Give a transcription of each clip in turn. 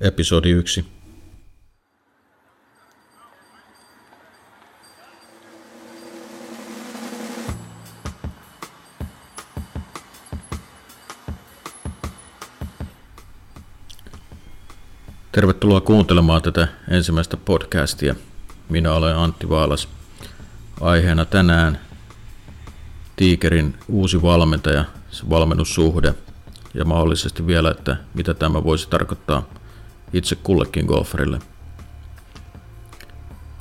Episodi 1. Tervetuloa kuuntelemaan tätä ensimmäistä podcastia. Minä olen Antti Vaalas. Aiheena tänään Tiikerin uusi valmentaja, valmennussuhde ja mahdollisesti vielä, että mitä tämä voisi tarkoittaa itse kullekin golfarille.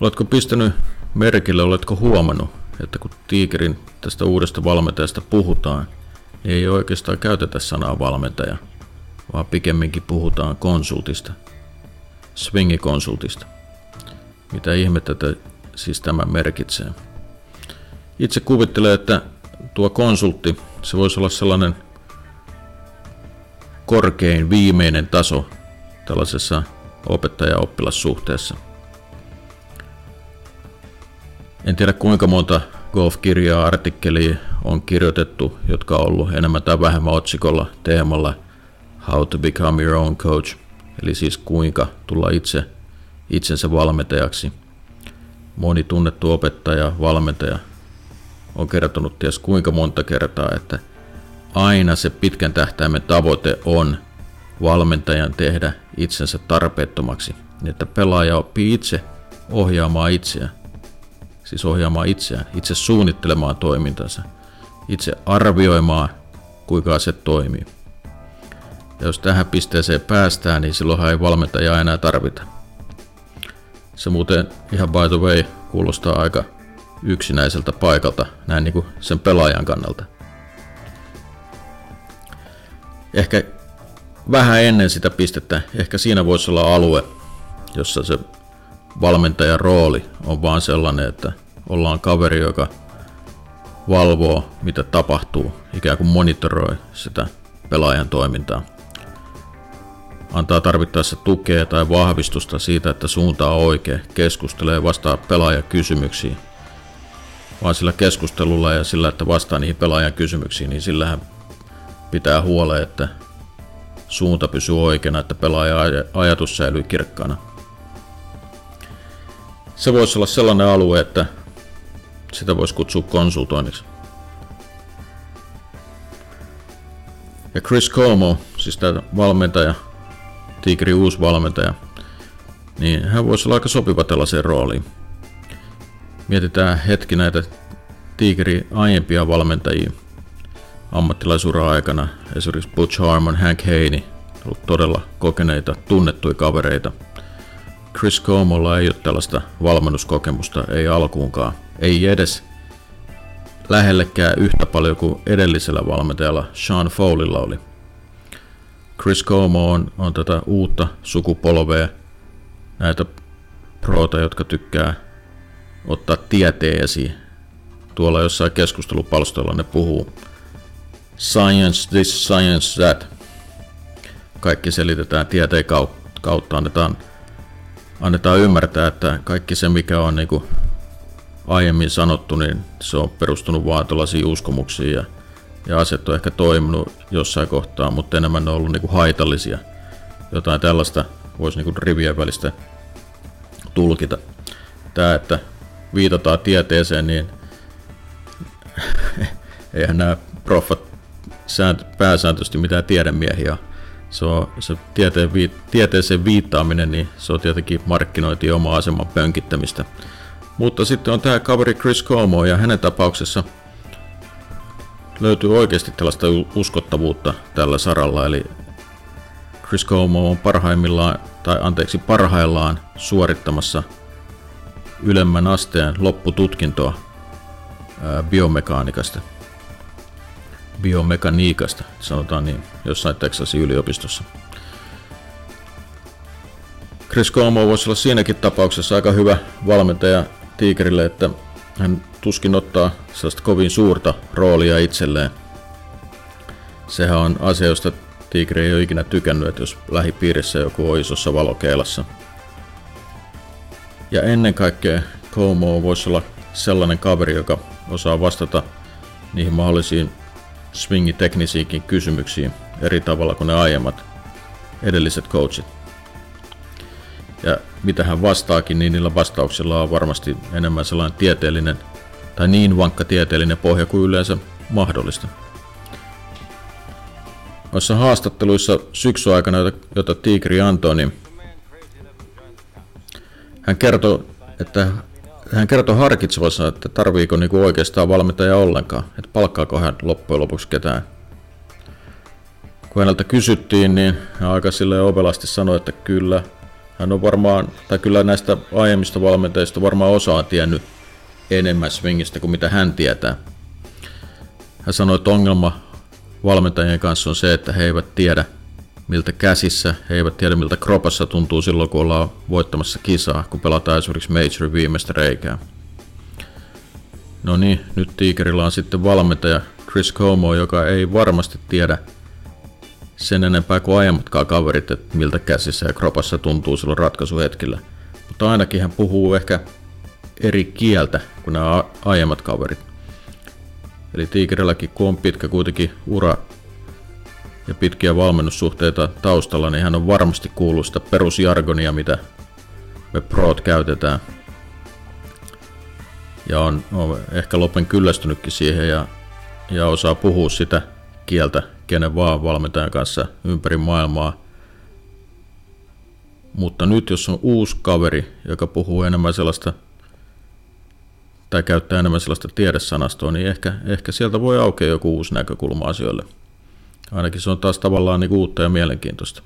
Oletko pistänyt merkille, oletko huomannut, että kun Tiikerin tästä uudesta valmentajasta puhutaan, niin ei oikeastaan käytetä sanaa valmentaja, vaan pikemminkin puhutaan konsultista, swingikonsultista. Mitä ihmettä siis tämä merkitsee? Itse kuvittelen, että tuo konsultti, se voisi olla sellainen korkein viimeinen taso tällaisessa opettaja-oppilassuhteessa. En tiedä kuinka monta golf-kirjaa, artikkelia on kirjoitettu, jotka on ollut enemmän tai vähemmän otsikolla teemalla How to become your own coach, eli siis kuinka tulla itse itsensä valmentajaksi. Moni tunnettu opettaja, valmentaja on kertonut ties kuinka monta kertaa, että aina se pitkän tähtäimen tavoite on valmentajan tehdä itsensä tarpeettomaksi, niin että pelaaja oppii itse ohjaamaan itseään, siis ohjaamaan itseään, itse suunnittelemaan toimintansa, itse arvioimaan, kuinka se toimii. Ja jos tähän pisteeseen päästään, niin silloinhan ei valmentajaa enää tarvita. Se muuten ihan by the way kuulostaa aika yksinäiseltä paikalta, näin niin kuin sen pelaajan kannalta. Ehkä vähän ennen sitä pistettä, ehkä siinä voisi olla alue, jossa se valmentajan rooli on vaan sellainen, että ollaan kaveri, joka valvoo, mitä tapahtuu, ikään kuin monitoroi sitä pelaajan toimintaa. Antaa tarvittaessa tukea tai vahvistusta siitä, että suunta on oikea, keskustelee vastaa pelaajan kysymyksiin. Vaan sillä keskustelulla ja sillä, että vastaa niihin pelaajan kysymyksiin, niin sillähän pitää huoleen, että suunta pysyy oikeana, että pelaaja ajatus säilyy kirkkaana. Se voisi olla sellainen alue, että sitä voisi kutsua konsultoinniksi. Ja Chris Como, siis tämä valmentaja, Tigri uusi valmentaja, niin hän voisi olla aika sopiva tällaiseen rooliin. Mietitään hetki näitä Tigri aiempia valmentajia, ammattilaisura aikana esimerkiksi Butch Harmon, Hank Haney, ollut todella kokeneita, tunnettuja kavereita. Chris Comolla ei ole tällaista valmennuskokemusta, ei alkuunkaan, ei edes lähellekään yhtä paljon kuin edellisellä valmentajalla Sean Foleylla oli. Chris Como on, on tätä uutta sukupolvea, näitä proota, jotka tykkää ottaa tieteen esiin. Tuolla jossain keskustelupalstoilla ne puhuu science this, science that. Kaikki selitetään tieteen kautta, annetaan, annetaan ymmärtää, että kaikki se mikä on niin kuin aiemmin sanottu, niin se on perustunut vaan tuollaisiin uskomuksiin ja, ja asiat on ehkä toiminut jossain kohtaa, mutta enemmän ne on ollut niin kuin haitallisia. Jotain tällaista voisi niin kuin rivien välistä tulkita. Tämä, että viitataan tieteeseen, niin eihän nämä proffat pääsääntöisesti mitään tiedemiehiä. Se, on, se tieteen, tieteeseen viittaaminen, niin se on tietenkin markkinointi oma aseman pönkittämistä. Mutta sitten on tämä kaveri Chris Como ja hänen tapauksessa löytyy oikeasti tällaista uskottavuutta tällä saralla, eli Chris Como on parhaimmillaan, tai anteeksi parhaillaan suorittamassa ylemmän asteen loppututkintoa biomekaanikasta biomekaniikasta, sanotaan niin, jossain Texasin yliopistossa. Chris Como voisi olla siinäkin tapauksessa aika hyvä valmentaja Tigerille, että hän tuskin ottaa sellaista kovin suurta roolia itselleen. Sehän on asia, josta Tigri ei ole ikinä tykännyt, että jos lähipiirissä joku on isossa valokeilassa. Ja ennen kaikkea Como voisi olla sellainen kaveri, joka osaa vastata niihin mahdollisiin swingiteknisiinkin kysymyksiin eri tavalla kuin ne aiemmat edelliset coachit. ja mitä hän vastaakin, niin niillä vastauksilla on varmasti enemmän sellainen tieteellinen tai niin vankka tieteellinen pohja kuin yleensä mahdollista. Noissa haastatteluissa syksy aikana, jota Tigri antoi, niin hän kertoi, että hän kertoi harkitsevansa, että tarviiko niinku oikeastaan valmentaja ollenkaan, että palkkaako hän loppujen lopuksi ketään. Kun häneltä kysyttiin, niin hän aika sille ovelasti sanoi, että kyllä, hän on varmaan, tai kyllä näistä aiemmista valmentajista varmaan osa on tiennyt enemmän swingistä kuin mitä hän tietää. Hän sanoi, että ongelma valmentajien kanssa on se, että he eivät tiedä miltä käsissä, he eivät tiedä miltä kropassa tuntuu silloin, kun ollaan voittamassa kisaa, kun pelataan esimerkiksi Majorin viimeistä reikää. No niin, nyt Tigerilla on sitten valmentaja Chris Como, joka ei varmasti tiedä sen enempää kuin aiemmatkaan kaverit, että miltä käsissä ja kropassa tuntuu silloin ratkaisuhetkillä. Mutta ainakin hän puhuu ehkä eri kieltä kuin nämä aiemmat kaverit. Eli Tigerilläkin, kun on pitkä kuitenkin ura ja pitkiä valmennussuhteita taustalla, niin hän on varmasti kuullut sitä perusjargonia, mitä me proot käytetään. Ja on, on ehkä lopen kyllästynytkin siihen ja, ja osaa puhua sitä kieltä kenen vaan valmentajan kanssa ympäri maailmaa. Mutta nyt jos on uusi kaveri, joka puhuu enemmän sellaista tai käyttää enemmän sellaista tiedesanastoa, niin ehkä, ehkä sieltä voi aukeaa joku uusi näkökulma asioille. Ainakin se on taas tavallaan niin uutta ja mielenkiintoista.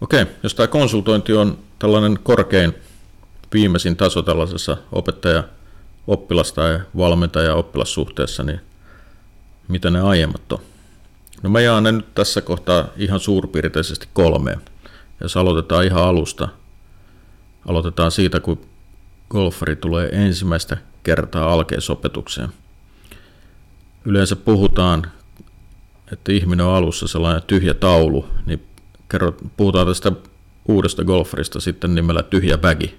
Okei, jos tämä konsultointi on tällainen korkein viimeisin taso tällaisessa opettaja oppilas tai valmentaja oppilassuhteessa, niin mitä ne aiemmat on? No mä jaan ne nyt tässä kohtaa ihan suurpiirteisesti kolmeen. Jos aloitetaan ihan alusta, aloitetaan siitä, kun golfari tulee ensimmäistä kertaa alkeisopetukseen. Yleensä puhutaan, että ihminen on alussa sellainen tyhjä taulu, niin kerrot, puhutaan tästä uudesta golfarista sitten nimellä tyhjä bagi.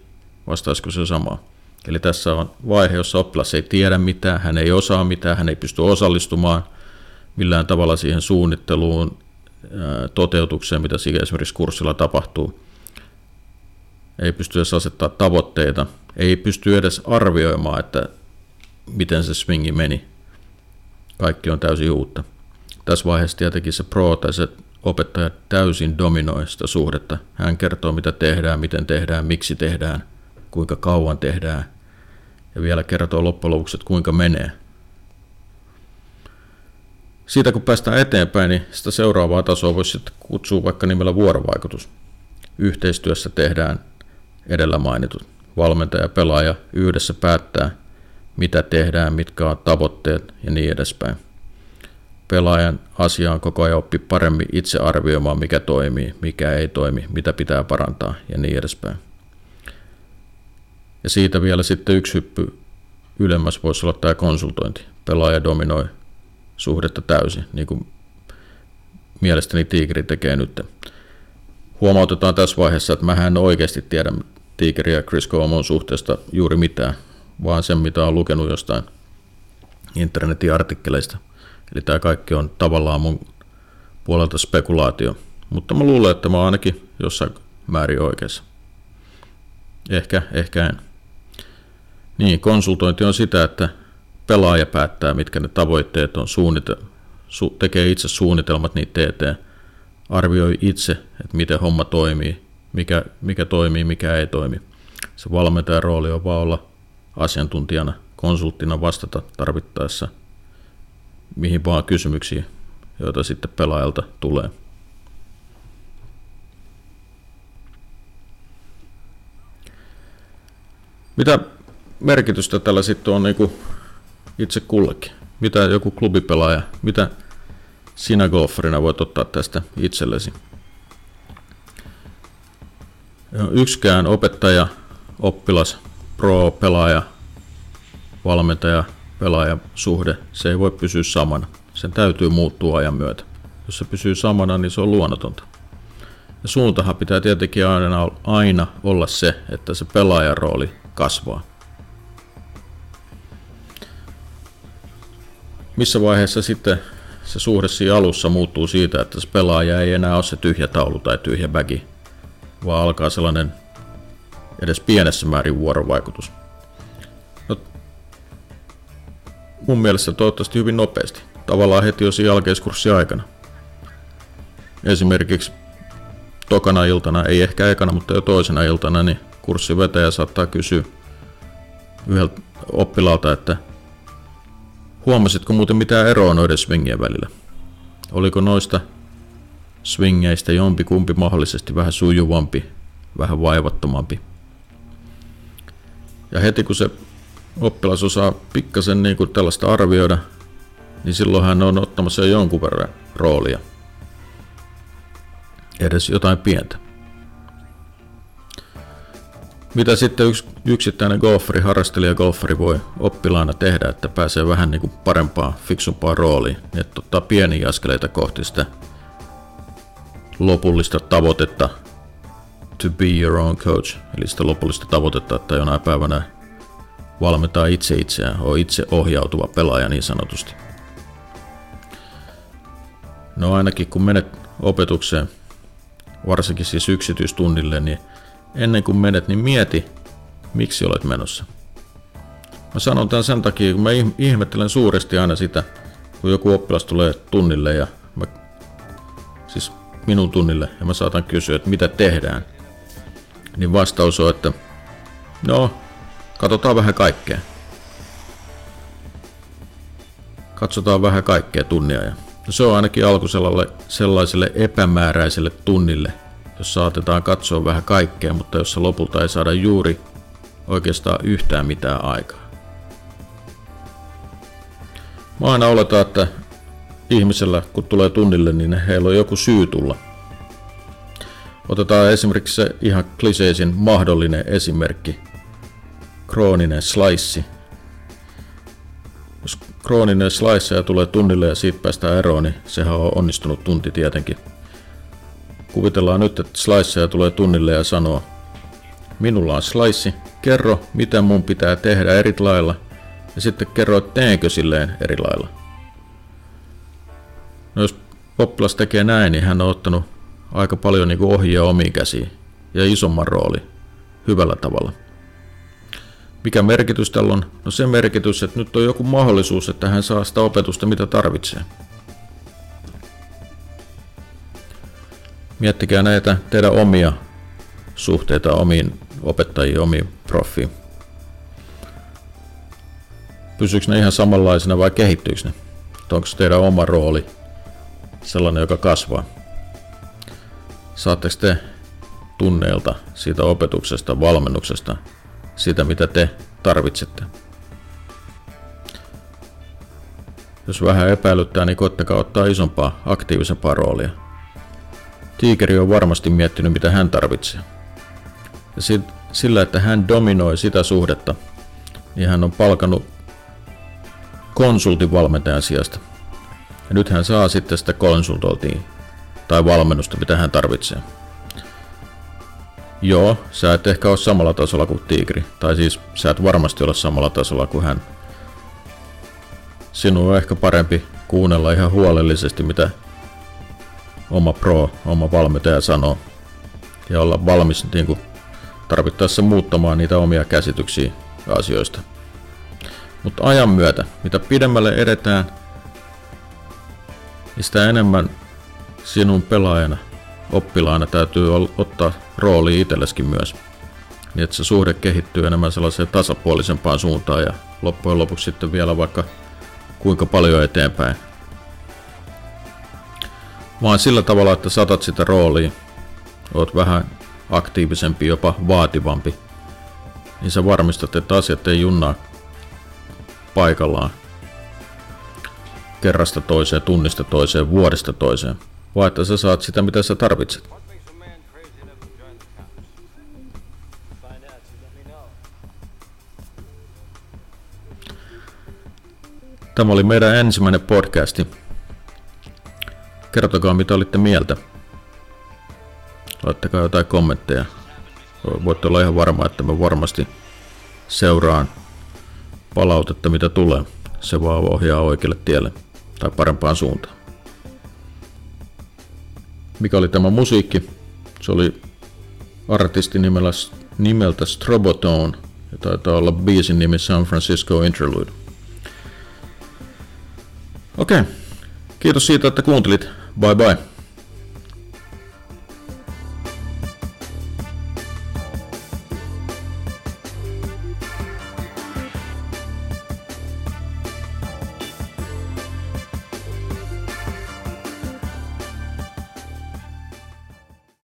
Vastaisiko se sama? Eli tässä on vaihe, jossa oppilas ei tiedä mitään, hän ei osaa mitään, hän ei pysty osallistumaan millään tavalla siihen suunnitteluun, toteutukseen, mitä esimerkiksi kurssilla tapahtuu. Ei pysty edes asettaa tavoitteita, ei pysty edes arvioimaan, että miten se swingi meni. Kaikki on täysin uutta. Tässä vaiheessa tietenkin se pro tai se opettaja täysin dominoi sitä suhdetta. Hän kertoo, mitä tehdään, miten tehdään, miksi tehdään, kuinka kauan tehdään. Ja vielä kertoo loppujen lopuksi, että kuinka menee. Siitä kun päästään eteenpäin, niin sitä seuraavaa tasoa voisi sitten kutsua vaikka nimellä vuorovaikutus. Yhteistyössä tehdään edellä mainitut valmentaja ja pelaaja yhdessä päättää, mitä tehdään, mitkä on tavoitteet ja niin edespäin. Pelaajan asia on koko ajan oppi paremmin itse arvioimaan, mikä toimii, mikä ei toimi, mitä pitää parantaa ja niin edespäin. Ja siitä vielä sitten yksi hyppy ylemmäs voisi olla tämä konsultointi. Pelaaja dominoi suhdetta täysin, niin kuin mielestäni Tigri tekee nyt. Huomautetaan tässä vaiheessa, että mä en oikeasti tiedä, Tiger ja Chris Comon suhteesta juuri mitään, vaan sen mitä on lukenut jostain internetin artikkeleista. Eli tämä kaikki on tavallaan mun puolelta spekulaatio. Mutta mä luulen, että mä oon ainakin jossain määrin oikeassa. Ehkä, ehkä en. Niin, konsultointi on sitä, että pelaaja päättää, mitkä ne tavoitteet on, suunnite- su- tekee itse suunnitelmat niitä eteen, arvioi itse, että miten homma toimii, mikä, mikä toimii, mikä ei toimi. Se valmentajan rooli on vaan olla asiantuntijana, konsulttina vastata tarvittaessa mihin vaan kysymyksiin, joita sitten pelaajalta tulee. Mitä merkitystä tällä sitten on niin itse kullekin? Mitä joku klubipelaaja, mitä sinä golfarina voit ottaa tästä itsellesi? yksikään opettaja, oppilas, pro, pelaaja, valmentaja, pelaaja suhde, se ei voi pysyä samana. Sen täytyy muuttua ajan myötä. Jos se pysyy samana, niin se on luonnotonta. Ja suuntahan pitää tietenkin aina, aina olla se, että se pelaajan rooli kasvaa. Missä vaiheessa sitten se suhde siinä alussa muuttuu siitä, että se pelaaja ei enää ole se tyhjä taulu tai tyhjä bagi, vaan alkaa sellainen edes pienessä määrin vuorovaikutus. Mun mielestä toivottavasti hyvin nopeasti, tavallaan heti jo siinä jälkeiskurssin aikana. Esimerkiksi tokana iltana, ei ehkä ekana, mutta jo toisena iltana, niin kurssivetäjä saattaa kysyä yhdeltä oppilaalta, että huomasitko muuten mitään eroa noiden swingien välillä? Oliko noista swingeistä jompi kumpi mahdollisesti vähän sujuvampi, vähän vaivattomampi? Ja heti kun se oppilas osaa pikkasen niin kuin tällaista arvioida, niin silloin hän on ottamassa jo jonkun verran roolia. Edes jotain pientä. Mitä sitten yks, yksittäinen golfari, harrastelija golfari voi oppilaana tehdä, että pääsee vähän niin kuin parempaan, fiksumpaan rooliin, niin että ottaa pieniä askeleita kohti sitä lopullista tavoitetta to be your own coach, eli sitä lopullista tavoitetta, että jonain päivänä valmentaa itse itseään, on itse ohjautuva pelaaja niin sanotusti. No ainakin kun menet opetukseen, varsinkin siis yksityistunnille, niin ennen kuin menet, niin mieti, miksi olet menossa. Mä sanon tämän sen takia, kun mä ihmettelen suuresti aina sitä, kun joku oppilas tulee tunnille ja mä, siis minun tunnille ja mä saatan kysyä, että mitä tehdään. Niin vastaus on, että no, katsotaan vähän kaikkea. Katsotaan vähän kaikkea tunnia ja se on ainakin alku sellaiselle epämääräiselle tunnille – jos saatetaan katsoa vähän kaikkea, mutta jossa lopulta ei saada juuri oikeastaan yhtään mitään aikaa. Mä aina oletan, että ihmisellä kun tulee tunnille, niin heillä on joku syy tulla. Otetaan esimerkiksi se ihan kliseisin mahdollinen esimerkki. Krooninen slice. Jos krooninen slice tulee tunnille ja siitä päästään eroon, niin sehän on onnistunut tunti tietenkin. Kuvitellaan nyt, että sliceja tulee tunnille ja sanoo, minulla on slice, kerro mitä mun pitää tehdä eri lailla ja sitten kerro, että teenkö silleen eri lailla. No jos oppilas tekee näin, niin hän on ottanut aika paljon niin ohjia omiin käsiin ja isomman rooli hyvällä tavalla. Mikä merkitys tällä on? No se merkitys, että nyt on joku mahdollisuus, että hän saa sitä opetusta mitä tarvitsee. Miettikää näitä teidän omia suhteita omiin opettajiin, omiin profiin. Pysyykö ne ihan samanlaisena vai kehittyykö ne? Onko teidän oma rooli sellainen, joka kasvaa? Saatteko te tunneilta siitä opetuksesta, valmennuksesta, sitä mitä te tarvitsette? Jos vähän epäilyttää, niin koittakaa ottaa isompaa, aktiivisempaa roolia – Tiikeri on varmasti miettinyt, mitä hän tarvitsee. Ja sillä, että hän dominoi sitä suhdetta, niin hän on palkannut konsultin valmentajan sijasta. Ja nyt hän saa sitten sitä konsultointia tai valmennusta, mitä hän tarvitsee. Joo, sä et ehkä ole samalla tasolla kuin Tigri, tai siis sä et varmasti ole samalla tasolla kuin hän. Sinun on ehkä parempi kuunnella ihan huolellisesti, mitä oma pro, oma valmentaja sanoo. Ja olla valmis niin kuin, tarvittaessa muuttamaan niitä omia käsityksiä asioista. Mutta ajan myötä, mitä pidemmälle edetään, niin sitä enemmän sinun pelaajana, oppilaana täytyy ottaa rooli itselleskin myös. Niin että se suhde kehittyy enemmän sellaiseen tasapuolisempaan suuntaan ja loppujen lopuksi sitten vielä vaikka kuinka paljon eteenpäin vaan sillä tavalla, että saatat sitä roolia, oot vähän aktiivisempi, jopa vaativampi, niin sä varmistat, että asiat ei junnaa paikallaan kerrasta toiseen, tunnista toiseen, vuodesta toiseen, vaan että sä saat sitä, mitä sä tarvitset. Tämä oli meidän ensimmäinen podcasti Kertokaa mitä olitte mieltä. Laittakaa jotain kommentteja. Voitte olla ihan varma, että mä varmasti seuraan palautetta mitä tulee. Se vaan ohjaa oikealle tielle tai parempaan suuntaan. Mikä oli tämä musiikki? Se oli artisti nimellä, nimeltä Strobotone ja taitaa olla biisin nimi San Francisco Interlude. Okei, okay. kiitos siitä, että kuuntelit. Bye bye.